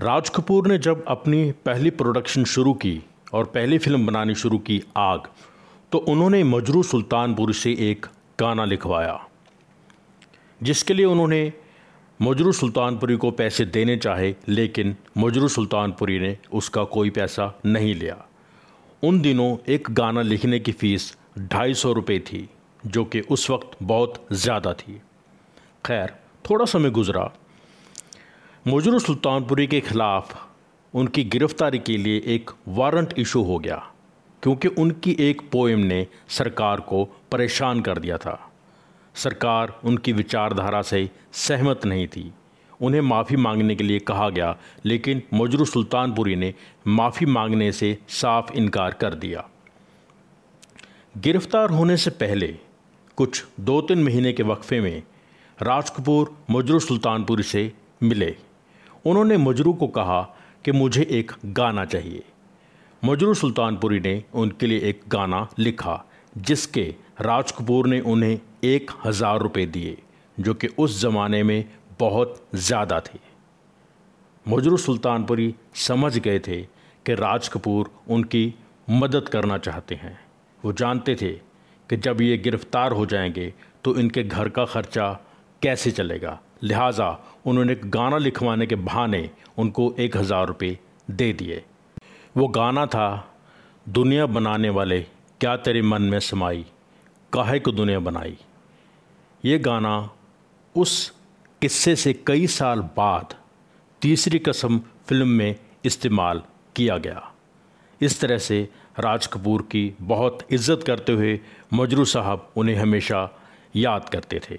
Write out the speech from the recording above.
राज कपूर ने जब अपनी पहली प्रोडक्शन शुरू की और पहली फ़िल्म बनानी शुरू की आग तो उन्होंने मजरू सुल्तानपुर से एक गाना लिखवाया, जिसके लिए उन्होंने मजरू सुल्तानपुरी को पैसे देने चाहे, लेकिन मजरू सुल्तानपुरी ने उसका कोई पैसा नहीं लिया। उन दिनों एक गाना लिखने की फ़ीस ढाई सौ रुपये थी, जो कि उस वक्त बहुत ज़्यादा थी। खैर, थोड़ा समय गुज़रा मुजर सुल्तानपुरी के ख़िलाफ़ उनकी गिरफ़्तारी के लिए एक वारंट इशू हो गया, क्योंकि उनकी एक पोएम ने सरकार को परेशान कर दिया था। सरकार उनकी विचारधारा से सहमत नहीं थी। उन्हें माफ़ी मांगने के लिए कहा गया, लेकिन मजरू सुल्तानपुरी ने माफ़ी मांगने से साफ़ इनकार कर दिया। गिरफ़्तार होने से पहले, कुछ दो तीन महीने के वक्फे में राज कपूर मजरू सुल्तानपुरी से मिले। उन्होंने मजरू को कहा कि मुझे एक गाना चाहिए। मजरू सुल्तानपुरी ने उनके लिए एक गाना लिखा, जिसके राज कपूर ने उन्हें एक हज़ार रुपये दिए, जो कि उस ज़माने में बहुत ज़्यादा थे। मजरू सुल्तानपुरी समझ गए थे कि राज कपूर उनकी मदद करना चाहते हैं। वो जानते थे कि जब ये गिरफ़्तार हो जाएँगे तो इनके घर का ख़र्चा कैसे चलेगा। लिहाजा उन्होंने गाना लिखवाने के बहाने उनको एक हज़ार रुपये दे दिए। वो गाना था, दुनिया बनाने वाले, क्या तेरे मन में समाई, काहे को दुनिया बनाई? ये गाना उस किस्से से कई साल बाद तीसरी कसम फ़िल्म में इस्तेमाल किया गया। इस तरह से राज कपूर की बहुत इज़्ज़त करते हुए मजरू साहब उन्हें हमेशा याद करते थे।